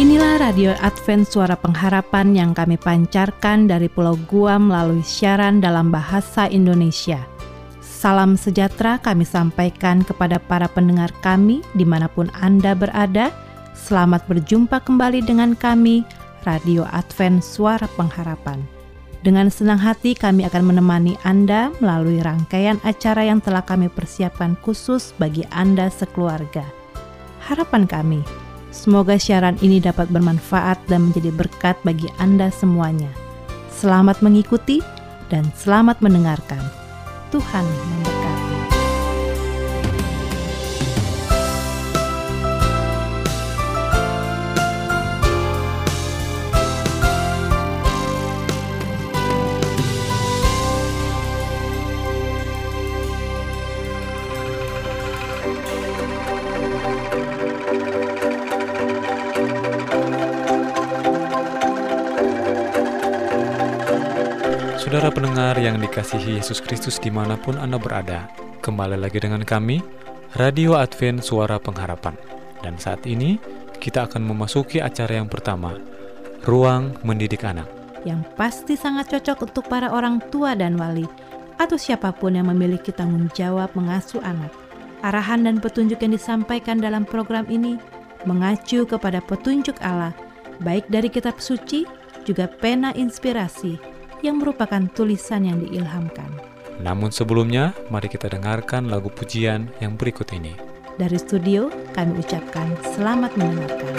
Inilah radio Advent Suara Pengharapan yang kami pancarkan dari Pulau Guam melalui siaran dalam bahasa Indonesia. Salam sejahtera kami sampaikan kepada para pendengar kami di mana pun Anda berada. Selamat berjumpa kembali dengan kami, Radio Advent Suara Pengharapan. Dengan senang hati kami akan menemani Anda melalui rangkaian acara yang telah kami persiapkan khusus bagi Anda sekeluarga. Harapan kami, Semoga siaran ini dapat bermanfaat dan menjadi berkat bagi Anda semuanya. Selamat mengikuti dan selamat mendengarkan. Tuhan memberkati. Saudara pendengar yang dikasihi Yesus Kristus di mana pun Anda berada, kembali lagi dengan kami, Radio Advent Suara Pengharapan. Dan saat ini, kita akan memasuki acara yang pertama, Ruang Mendidik Anak. Yang pasti sangat cocok untuk para orang tua dan wali, atau siapa pun yang memiliki tanggung jawab mengasuh anak. Arahan dan petunjuk yang disampaikan dalam program ini mengacu kepada petunjuk Allah, baik dari kitab suci, juga pena inspirasi, yang merupakan tulisan yang diilhamkan. Namun sebelumnya, mari kita dengarkan lagu pujian yang berikut ini. Dari studio, kami ucapkan selamat mendengarkan.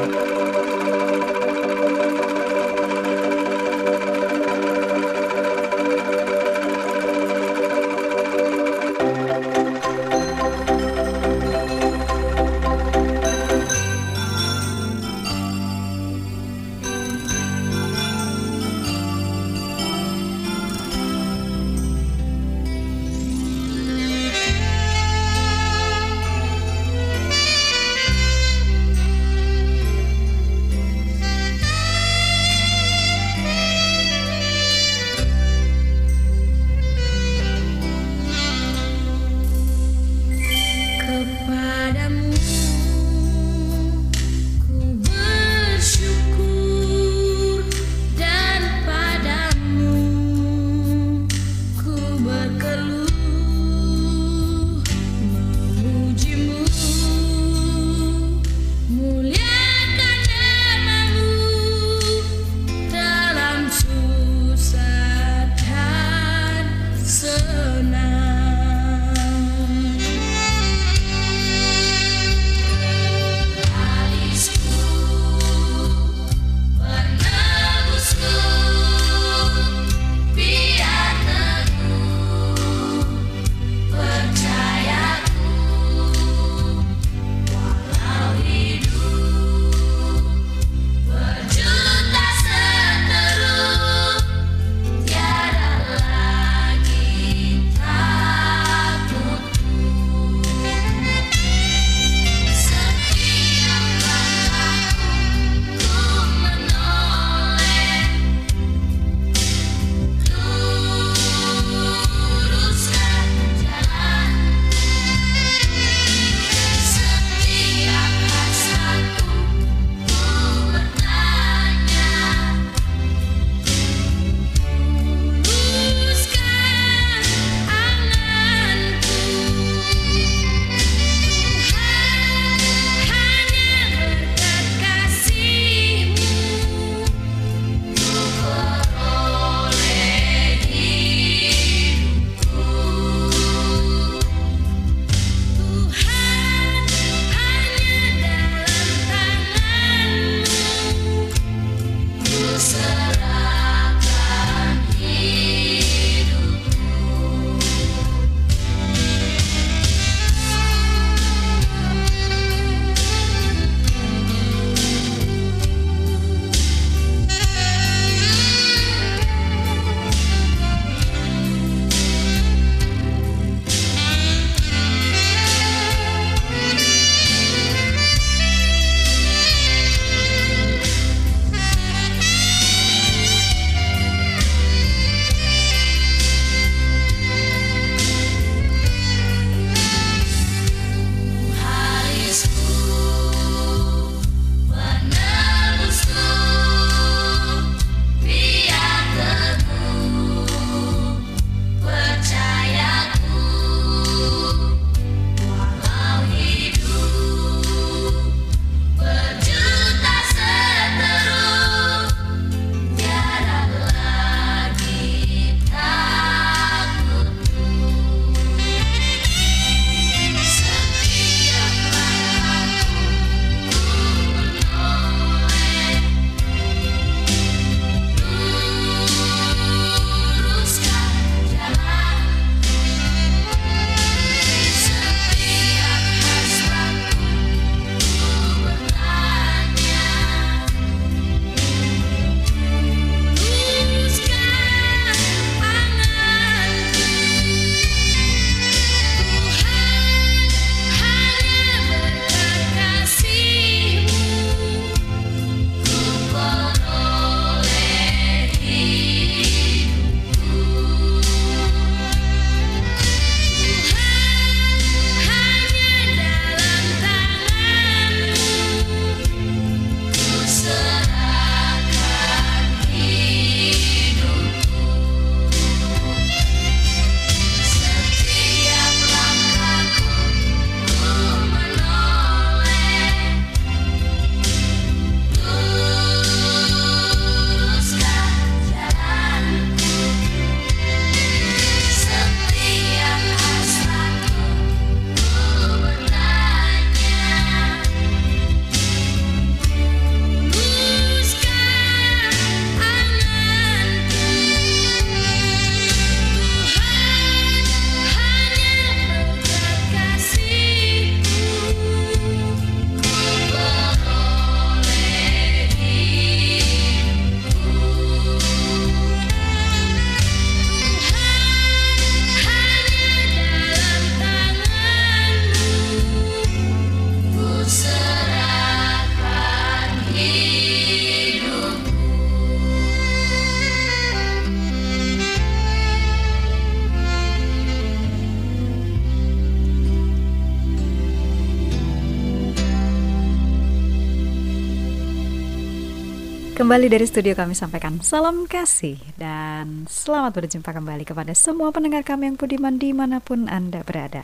Kembali dari studio kami sampaikan salam kasih dan selamat berjumpa kembali kepada semua pendengar kami yang budiman di mana pun Anda berada.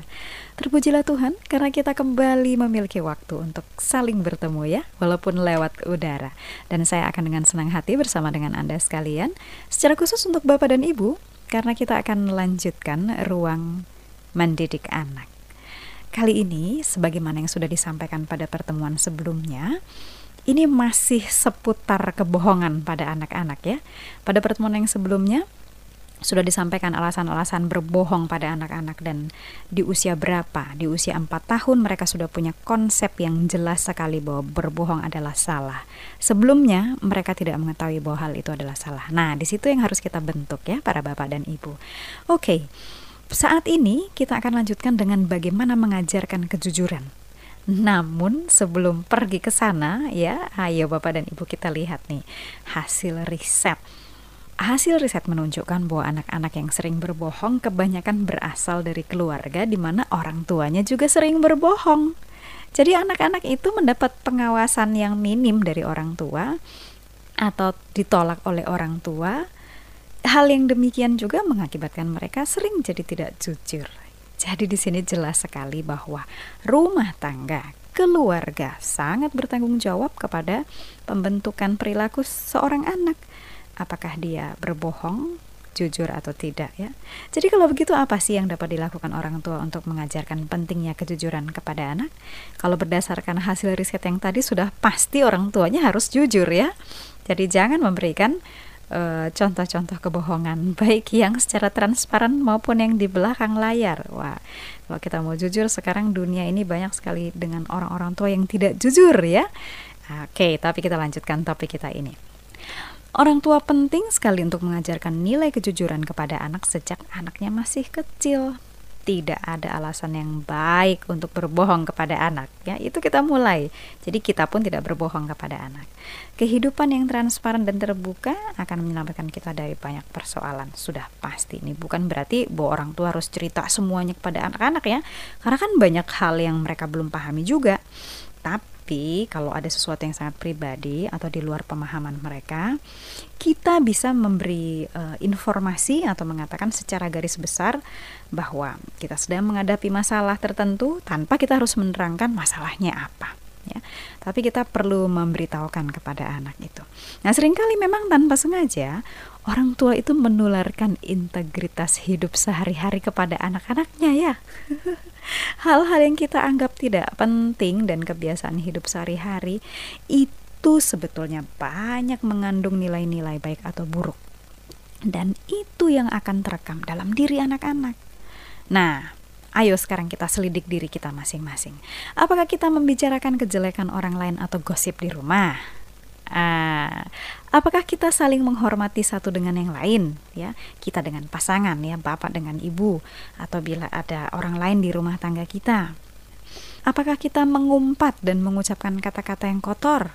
Terpujilah Tuhan karena kita kembali memiliki waktu untuk saling bertemu ya, walaupun lewat udara. Dan saya akan dengan senang hati bersama dengan Anda sekalian, secara khusus untuk Bapak dan Ibu, karena kita akan melanjutkan ruang mendidik anak. Kali ini, sebagaimana yang sudah disampaikan pada pertemuan sebelumnya, ini masih seputar kebohongan pada anak-anak ya. Pada pertemuan yang sebelumnya sudah disampaikan alasan-alasan berbohong pada anak-anak dan di usia berapa? Di usia 4 tahun mereka sudah punya konsep yang jelas sekali bahwa berbohong adalah salah. Sebelumnya mereka tidak mengetahui bahwa hal itu adalah salah. Nah, di situ yang harus kita bentuk ya para bapak dan ibu. Oke. Saat ini kita akan lanjutkan dengan bagaimana mengajarkan kejujuran. Namun sebelum pergi ke sana ya, ayo Bapak dan Ibu kita lihat nih hasil riset. Hasil riset menunjukkan bahwa anak-anak yang sering berbohong kebanyakan berasal dari keluarga di mana orang tuanya juga sering berbohong. Jadi anak-anak itu mendapat pengawasan yang minim dari orang tua atau ditolak oleh orang tua. Hal yang demikian juga mengakibatkan mereka sering jadi tidak jujur jadi di sini jelas sekali bahwa rumah tangga, keluarga sangat bertanggung jawab kepada pembentukan perilaku seorang anak. Apakah dia berbohong, jujur atau tidak ya. Jadi kalau begitu apa sih yang dapat dilakukan orang tua untuk mengajarkan pentingnya kejujuran kepada anak? Kalau berdasarkan hasil riset yang tadi sudah pasti orang tuanya harus jujur ya. Jadi jangan memberikan Eh, contoh-contoh kebohongan baik yang secara transparan maupun yang di belakang layar. Wah, kalau kita mau jujur sekarang dunia ini banyak sekali dengan orang-orang tua yang tidak jujur ya. Oke, tapi kita lanjutkan topik kita ini. Orang tua penting sekali untuk mengajarkan nilai kejujuran kepada anak sejak anaknya masih kecil tidak ada alasan yang baik untuk berbohong kepada anak ya itu kita mulai. Jadi kita pun tidak berbohong kepada anak. Kehidupan yang transparan dan terbuka akan menyelamatkan kita dari banyak persoalan. Sudah pasti ini bukan berarti bahwa orang tua harus cerita semuanya kepada anak-anak ya. Karena kan banyak hal yang mereka belum pahami juga. Tapi tapi kalau ada sesuatu yang sangat pribadi atau di luar pemahaman mereka, kita bisa memberi uh, informasi atau mengatakan secara garis besar bahwa kita sedang menghadapi masalah tertentu tanpa kita harus menerangkan masalahnya apa ya. Tapi kita perlu memberitahukan kepada anak itu. Nah, sering kali memang tanpa sengaja orang tua itu menularkan integritas hidup sehari-hari kepada anak-anaknya ya. Hal-hal yang kita anggap tidak penting dan kebiasaan hidup sehari-hari itu sebetulnya banyak mengandung nilai-nilai baik atau buruk. Dan itu yang akan terekam dalam diri anak-anak. Nah, Ayo sekarang kita selidik diri kita masing-masing. Apakah kita membicarakan kejelekan orang lain atau gosip di rumah? Uh, apakah kita saling menghormati satu dengan yang lain? Ya kita dengan pasangan ya bapak dengan ibu atau bila ada orang lain di rumah tangga kita. Apakah kita mengumpat dan mengucapkan kata-kata yang kotor?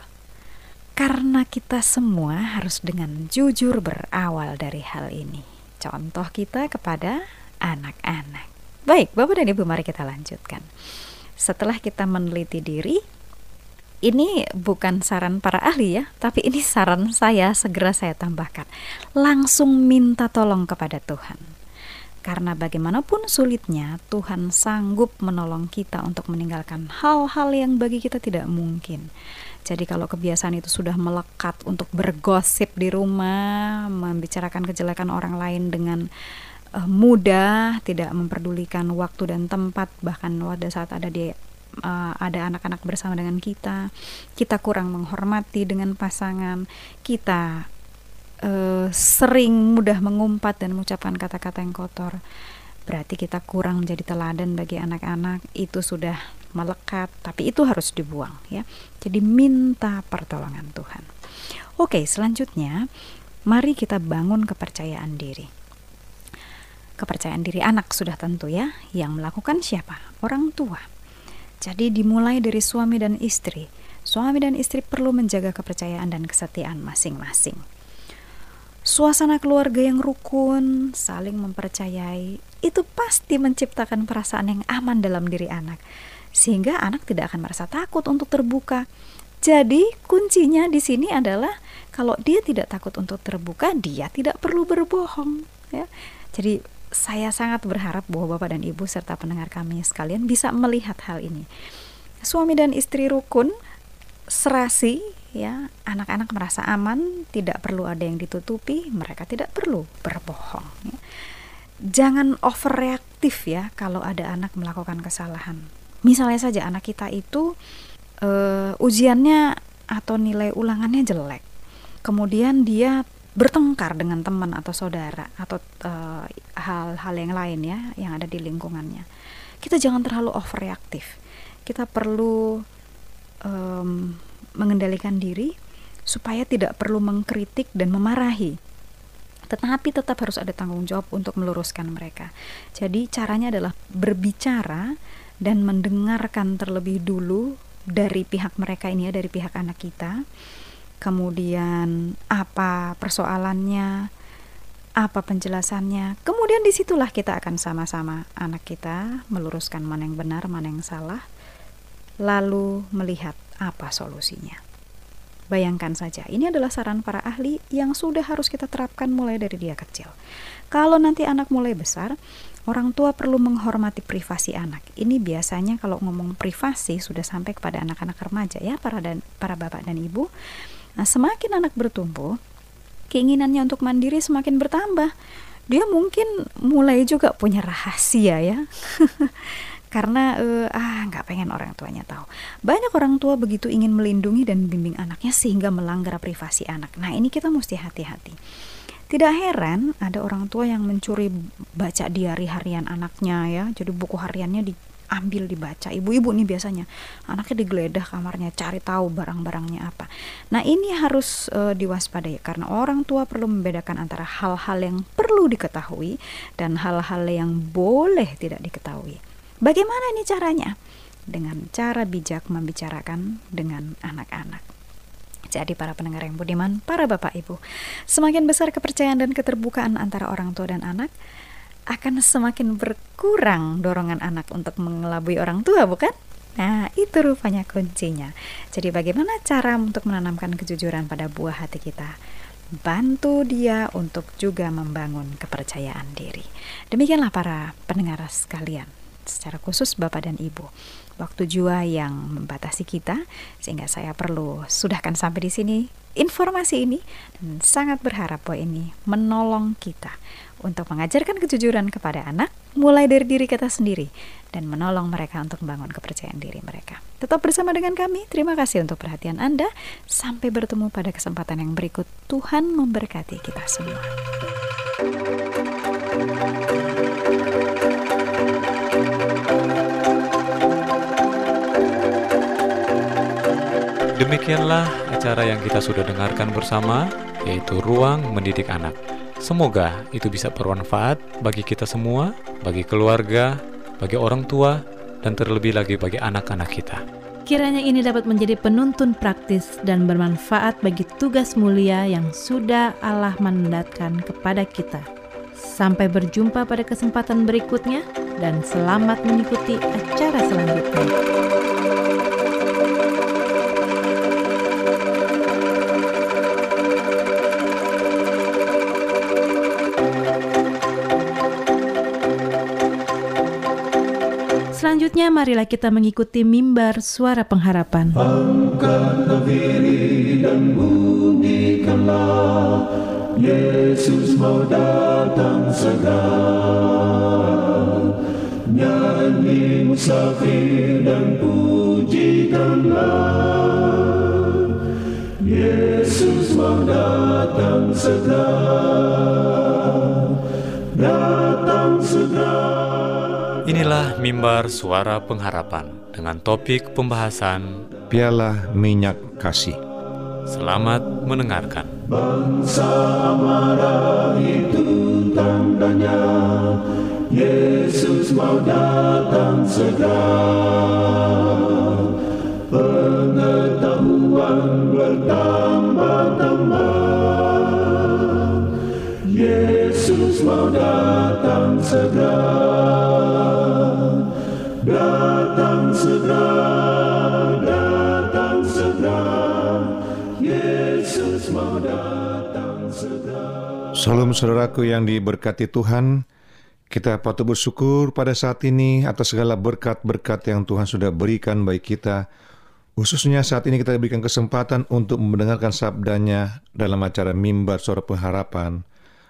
Karena kita semua harus dengan jujur berawal dari hal ini. Contoh kita kepada anak-anak Baik, Bapak dan Ibu, mari kita lanjutkan. Setelah kita meneliti diri, ini bukan saran para ahli ya, tapi ini saran saya segera saya tambahkan. Langsung minta tolong kepada Tuhan. Karena bagaimanapun sulitnya, Tuhan sanggup menolong kita untuk meninggalkan hal-hal yang bagi kita tidak mungkin. Jadi kalau kebiasaan itu sudah melekat untuk bergosip di rumah, membicarakan kejelekan orang lain dengan uh, mudah, tidak memperdulikan waktu dan tempat, bahkan pada saat ada di uh, ada anak-anak bersama dengan kita, kita kurang menghormati dengan pasangan, kita uh, sering mudah mengumpat dan mengucapkan kata-kata yang kotor. Berarti kita kurang menjadi teladan bagi anak-anak, itu sudah melekat, tapi itu harus dibuang ya. Jadi minta pertolongan Tuhan. Oke, selanjutnya mari kita bangun kepercayaan diri kepercayaan diri anak sudah tentu ya. Yang melakukan siapa? Orang tua. Jadi dimulai dari suami dan istri. Suami dan istri perlu menjaga kepercayaan dan kesetiaan masing-masing. Suasana keluarga yang rukun, saling mempercayai, itu pasti menciptakan perasaan yang aman dalam diri anak, sehingga anak tidak akan merasa takut untuk terbuka. Jadi, kuncinya di sini adalah kalau dia tidak takut untuk terbuka, dia tidak perlu berbohong. Ya, jadi saya sangat berharap bahwa Bapak dan Ibu serta pendengar kami sekalian bisa melihat hal ini. Suami dan istri rukun, serasi, ya, anak-anak merasa aman, tidak perlu ada yang ditutupi, mereka tidak perlu berbohong. Ya. Jangan overreaktif ya kalau ada anak melakukan kesalahan. Misalnya saja anak kita itu uh, ujiannya atau nilai ulangannya jelek, kemudian dia bertengkar dengan teman atau saudara atau eh, hal-hal uh, yang lain ya yang ada di lingkungannya. Kita jangan terlalu overreaktif. Kita perlu um, mengendalikan diri supaya tidak perlu mengkritik dan memarahi. Tetapi tetap harus ada tanggung jawab untuk meluruskan mereka. Jadi caranya adalah berbicara dan mendengarkan terlebih dulu dari pihak mereka ini ya dari pihak anak kita kemudian apa persoalannya, apa penjelasannya. Kemudian di situlah kita akan sama-sama anak kita meluruskan mana yang benar, mana yang salah, lalu melihat apa solusinya. Bayangkan saja, ini adalah saran para ahli yang sudah harus kita terapkan mulai dari dia kecil. Kalau nanti anak mulai besar, orang tua perlu menghormati privasi anak. Ini biasanya kalau ngomong privasi sudah sampai kepada anak-anak remaja ya, para dan para bapak dan ibu Nah, semakin anak bertumbuh, keinginannya untuk mandiri semakin bertambah. Dia mungkin mulai juga punya rahasia ya. Karena uh, ah nggak pengen orang tuanya tahu. Banyak orang tua begitu ingin melindungi dan membimbing anaknya sehingga melanggar privasi anak. Nah, ini kita mesti hati-hati. Tidak heran ada orang tua yang mencuri baca diari harian anaknya ya. Jadi buku hariannya di ambil dibaca. Ibu-ibu nih biasanya anaknya digeledah kamarnya cari tahu barang-barangnya apa. Nah ini harus uh, diwaspadai karena orang tua perlu membedakan antara hal-hal yang perlu diketahui dan hal-hal yang boleh tidak diketahui. Bagaimana ini caranya? Dengan cara bijak membicarakan dengan anak-anak. Jadi para pendengar yang budiman, para bapak ibu, semakin besar kepercayaan dan keterbukaan antara orang tua dan anak, akan semakin berkurang dorongan anak untuk mengelabui orang tua, bukan? Nah, itu rupanya kuncinya. Jadi bagaimana cara untuk menanamkan kejujuran pada buah hati kita? Bantu dia untuk juga membangun kepercayaan diri. Demikianlah para pendengar sekalian, secara khusus Bapak dan Ibu. Waktu jua yang membatasi kita, sehingga saya perlu sudahkan sampai di sini informasi ini dan sangat berharap bahwa ini menolong kita untuk mengajarkan kejujuran kepada anak mulai dari diri kita sendiri dan menolong mereka untuk membangun kepercayaan diri mereka. Tetap bersama dengan kami. Terima kasih untuk perhatian Anda. Sampai bertemu pada kesempatan yang berikut. Tuhan memberkati kita semua. Demikianlah acara yang kita sudah dengarkan bersama, yaitu Ruang Mendidik Anak. Semoga itu bisa bermanfaat bagi kita semua, bagi keluarga, bagi orang tua, dan terlebih lagi bagi anak-anak kita. Kiranya ini dapat menjadi penuntun praktis dan bermanfaat bagi tugas mulia yang sudah Allah mandatkan kepada kita. Sampai berjumpa pada kesempatan berikutnya, dan selamat mengikuti acara selanjutnya. Selanjutnya marilah kita mengikuti mimbar suara pengharapan. Angkatlah diri dan bunyikanlah Yesus mau datang segera. Nyanyi musafir dan pujikanlah Yesus mau datang segera. Datang segera Inilah mimbar suara pengharapan dengan topik pembahasan Piala Minyak Kasih. Selamat mendengarkan. Bangsa marah itu tandanya Yesus mau datang segera Pengetahuan bertambah-tambah Yesus mau datang segera Salam saudaraku yang diberkati Tuhan, kita patut bersyukur pada saat ini atas segala berkat-berkat yang Tuhan sudah berikan bagi kita. Khususnya saat ini kita diberikan kesempatan untuk mendengarkan sabdanya dalam acara Mimbar Suara Pengharapan.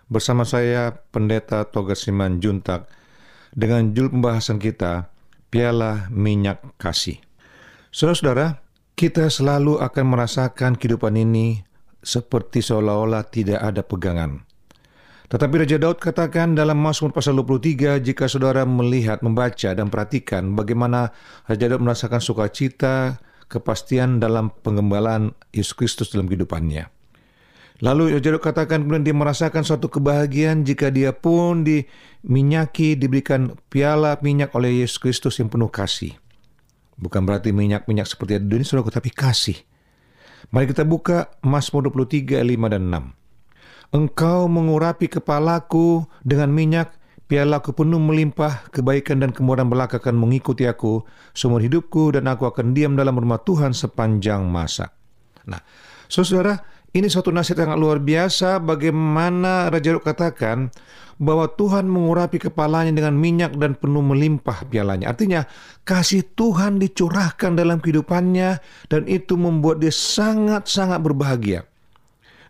Bersama saya, Pendeta Toga Siman Juntak, dengan judul pembahasan kita, Piala Minyak Kasih. Saudara-saudara, kita selalu akan merasakan kehidupan ini seperti seolah-olah tidak ada pegangan. Tetapi Raja Daud katakan dalam Mazmur pasal 23, jika saudara melihat, membaca, dan perhatikan bagaimana Raja Daud merasakan sukacita, kepastian dalam pengembalaan Yesus Kristus dalam kehidupannya. Lalu Raja Daud katakan kemudian dia merasakan suatu kebahagiaan jika dia pun diminyaki, diberikan piala minyak oleh Yesus Kristus yang penuh kasih. Bukan berarti minyak-minyak seperti di dunia, saudara, tapi kasih. Mari kita buka Mazmur 23, 5 dan 6. Engkau mengurapi kepalaku dengan minyak, pialaku penuh melimpah, kebaikan dan kemurahan belaka akan mengikuti aku seumur hidupku dan aku akan diam dalam rumah Tuhan sepanjang masa. Nah, saudara, ini suatu nasihat yang luar biasa bagaimana Raja Daud katakan bahwa Tuhan mengurapi kepalanya dengan minyak dan penuh melimpah pialanya. Artinya kasih Tuhan dicurahkan dalam kehidupannya dan itu membuat dia sangat-sangat berbahagia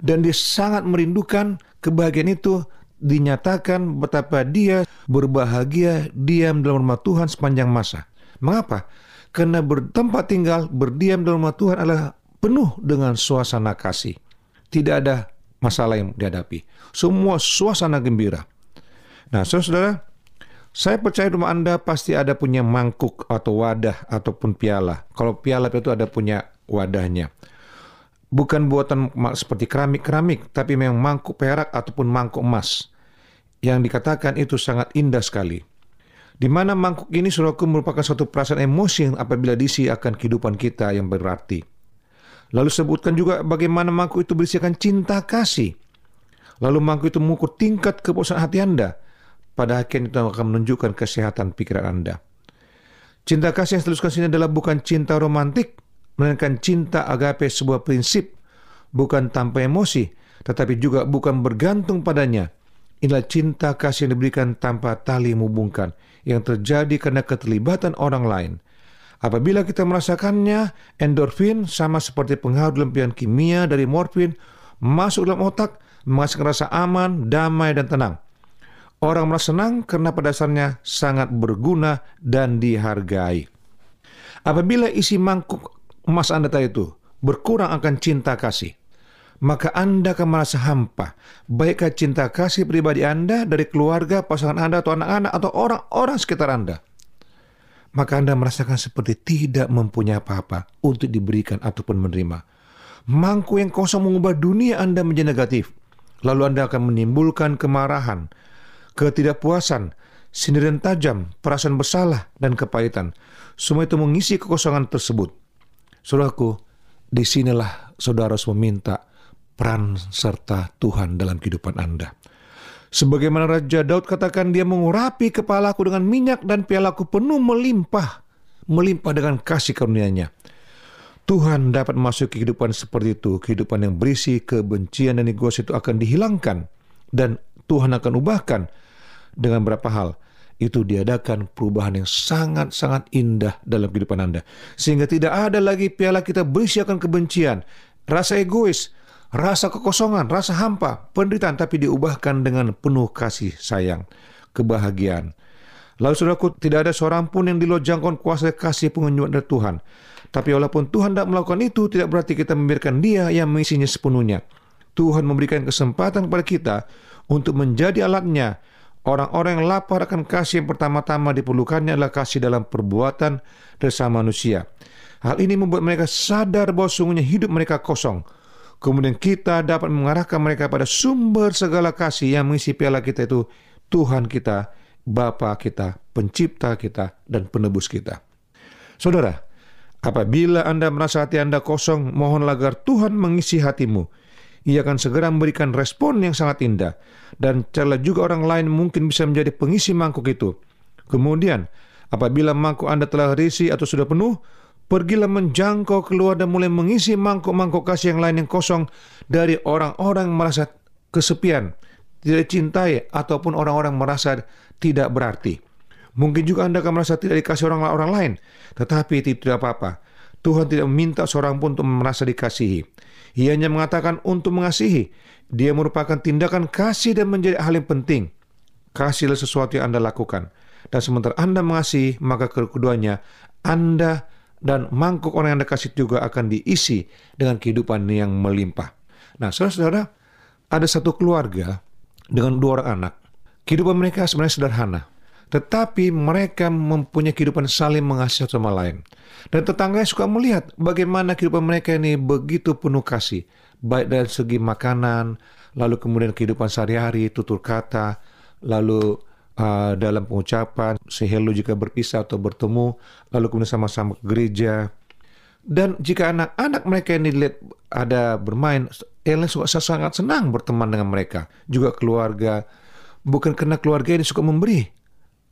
dan dia sangat merindukan kebahagiaan itu dinyatakan betapa dia berbahagia diam dalam rumah Tuhan sepanjang masa. Mengapa? Karena bertempat tinggal, berdiam dalam rumah Tuhan adalah penuh dengan suasana kasih. Tidak ada masalah yang dihadapi. Semua suasana gembira. Nah, saudara, saya percaya rumah Anda pasti ada punya mangkuk atau wadah ataupun piala. Kalau piala itu ada punya wadahnya bukan buatan seperti keramik-keramik, tapi memang mangkuk perak ataupun mangkuk emas. Yang dikatakan itu sangat indah sekali. Di mana mangkuk ini saudaraku merupakan suatu perasaan emosi apabila diisi akan kehidupan kita yang berarti. Lalu sebutkan juga bagaimana mangkuk itu berisikan cinta kasih. Lalu mangkuk itu mengukur tingkat kepuasan hati Anda. Pada akhirnya itu akan menunjukkan kesehatan pikiran Anda. Cinta kasih yang seteruskan sini adalah bukan cinta romantik, melainkan cinta agape sebuah prinsip, bukan tanpa emosi, tetapi juga bukan bergantung padanya. Inilah cinta kasih yang diberikan tanpa tali menghubungkan, yang terjadi karena keterlibatan orang lain. Apabila kita merasakannya, endorfin sama seperti pengaruh lempian kimia dari morfin masuk dalam otak, menghasilkan rasa aman, damai, dan tenang. Orang merasa senang karena pada dasarnya sangat berguna dan dihargai. Apabila isi mangkuk emas Anda tadi itu berkurang akan cinta kasih, maka Anda akan merasa hampa. Baikkah cinta kasih pribadi Anda dari keluarga, pasangan Anda, atau anak-anak, atau orang-orang sekitar Anda. Maka Anda merasakan seperti tidak mempunyai apa-apa untuk diberikan ataupun menerima. Mangku yang kosong mengubah dunia Anda menjadi negatif. Lalu Anda akan menimbulkan kemarahan, ketidakpuasan, sindiran tajam, perasaan bersalah, dan kepahitan. Semua itu mengisi kekosongan tersebut. Saudaraku, di sinilah saudara harus meminta peran serta Tuhan dalam kehidupan Anda. Sebagaimana Raja Daud katakan dia mengurapi kepalaku dengan minyak dan pialaku penuh melimpah. Melimpah dengan kasih karunia-Nya. Tuhan dapat masuk ke kehidupan seperti itu. Kehidupan yang berisi kebencian dan egois itu akan dihilangkan. Dan Tuhan akan ubahkan dengan berapa hal itu diadakan perubahan yang sangat-sangat indah dalam kehidupan Anda. Sehingga tidak ada lagi piala kita berisi akan kebencian, rasa egois, rasa kekosongan, rasa hampa, penderitaan, tapi diubahkan dengan penuh kasih sayang, kebahagiaan. Lalu saudaraku, tidak ada seorang pun yang dilojangkan kuasa kasih pengunjungan dari Tuhan. Tapi walaupun Tuhan tidak melakukan itu, tidak berarti kita membiarkan dia yang mengisinya sepenuhnya. Tuhan memberikan kesempatan kepada kita untuk menjadi alatnya Orang-orang yang lapar akan kasih yang pertama-tama diperlukannya adalah kasih dalam perbuatan bersama manusia. Hal ini membuat mereka sadar bahwa sungguhnya hidup mereka kosong. Kemudian kita dapat mengarahkan mereka pada sumber segala kasih yang mengisi piala kita itu Tuhan kita, Bapa kita, pencipta kita, dan penebus kita. Saudara, apabila Anda merasa hati Anda kosong, mohonlah agar Tuhan mengisi hatimu ia akan segera memberikan respon yang sangat indah. Dan cara juga orang lain mungkin bisa menjadi pengisi mangkuk itu. Kemudian, apabila mangkuk Anda telah risi atau sudah penuh, Pergilah menjangkau keluar dan mulai mengisi mangkuk-mangkuk kasih yang lain yang kosong dari orang-orang yang merasa kesepian, tidak cintai, ataupun orang-orang merasa tidak berarti. Mungkin juga Anda akan merasa tidak dikasih orang, orang lain, tetapi itu tidak apa-apa. Tuhan tidak meminta seorang pun untuk merasa dikasihi. Ia hanya mengatakan untuk mengasihi. Dia merupakan tindakan kasih dan menjadi hal yang penting. Kasihlah sesuatu yang Anda lakukan. Dan sementara Anda mengasihi, maka keduanya Anda dan mangkuk orang yang Anda kasih juga akan diisi dengan kehidupan yang melimpah. Nah, saudara-saudara, ada satu keluarga dengan dua orang anak. Kehidupan mereka sebenarnya sederhana, tetapi mereka mempunyai kehidupan saling mengasihi sama lain. Dan tetangganya suka melihat bagaimana kehidupan mereka ini begitu penuh kasih, baik dari segi makanan, lalu kemudian kehidupan sehari-hari, tutur kata, lalu uh, dalam pengucapan, say hello jika berpisah atau bertemu, lalu kemudian sama-sama ke gereja. Dan jika anak-anak mereka ini dilihat ada bermain, Ellen suka sangat senang berteman dengan mereka. Juga keluarga, bukan karena keluarga ini suka memberi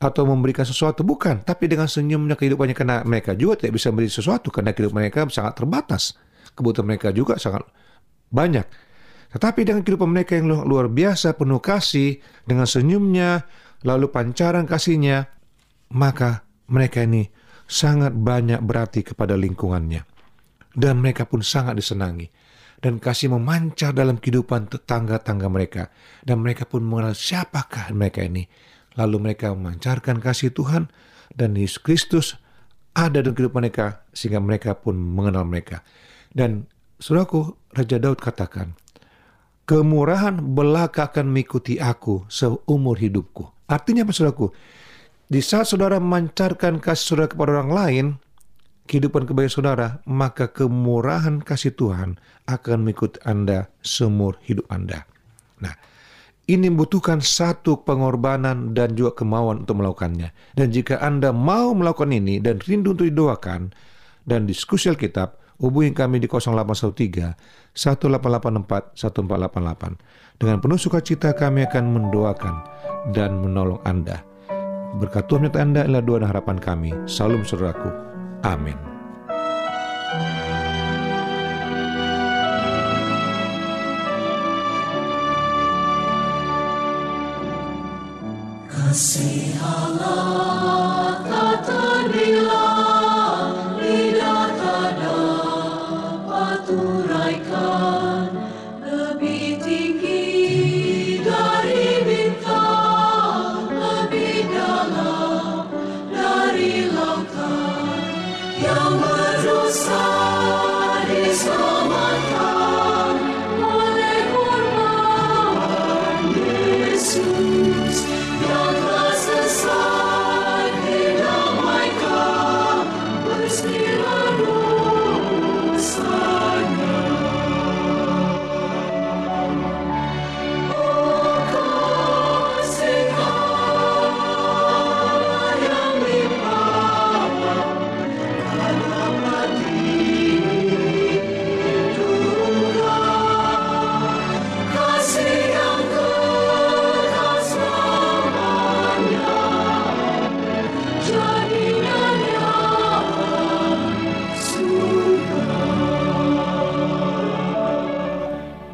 atau memberikan sesuatu, bukan. Tapi dengan senyumnya kehidupannya karena mereka juga tidak bisa memberi sesuatu karena kehidupan mereka sangat terbatas. Kebutuhan mereka juga sangat banyak. Tetapi dengan kehidupan mereka yang luar biasa, penuh kasih, dengan senyumnya, lalu pancaran kasihnya, maka mereka ini sangat banyak berarti kepada lingkungannya. Dan mereka pun sangat disenangi. Dan kasih memancar dalam kehidupan tetangga-tangga mereka. Dan mereka pun mengenal siapakah mereka ini. Lalu mereka memancarkan kasih Tuhan dan Yesus Kristus ada dalam kehidupan mereka sehingga mereka pun mengenal mereka. Dan saudaraku, Raja Daud katakan, Kemurahan belaka akan mengikuti aku seumur hidupku. Artinya apa saudaraku? Di saat saudara memancarkan kasih saudara kepada orang lain, kehidupan kebaikan saudara, maka kemurahan kasih Tuhan akan mengikuti Anda seumur hidup Anda. Nah, ini membutuhkan satu pengorbanan dan juga kemauan untuk melakukannya. Dan jika Anda mau melakukan ini dan rindu untuk didoakan dan diskusi Alkitab, hubungi kami di 0813 1884 1488. Dengan penuh sukacita kami akan mendoakan dan menolong Anda. Berkat Tuhan Anda adalah doa dan harapan kami. Salam saudaraku. Amin. Kasih Allah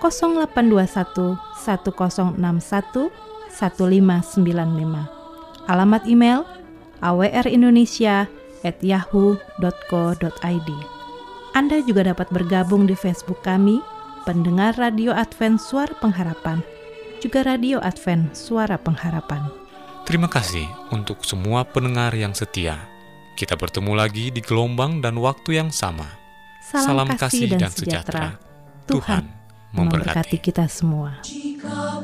0821 1061 1595. Alamat email awrindonesia@yahoo.co.id. Anda juga dapat bergabung di Facebook kami, pendengar Radio Advent Suara Pengharapan, juga Radio Advent Suara Pengharapan. Terima kasih untuk semua pendengar yang setia. Kita bertemu lagi di gelombang dan waktu yang sama. Salam, kasih, dan, sejahtera. Tuhan memberkati kita semua. Jika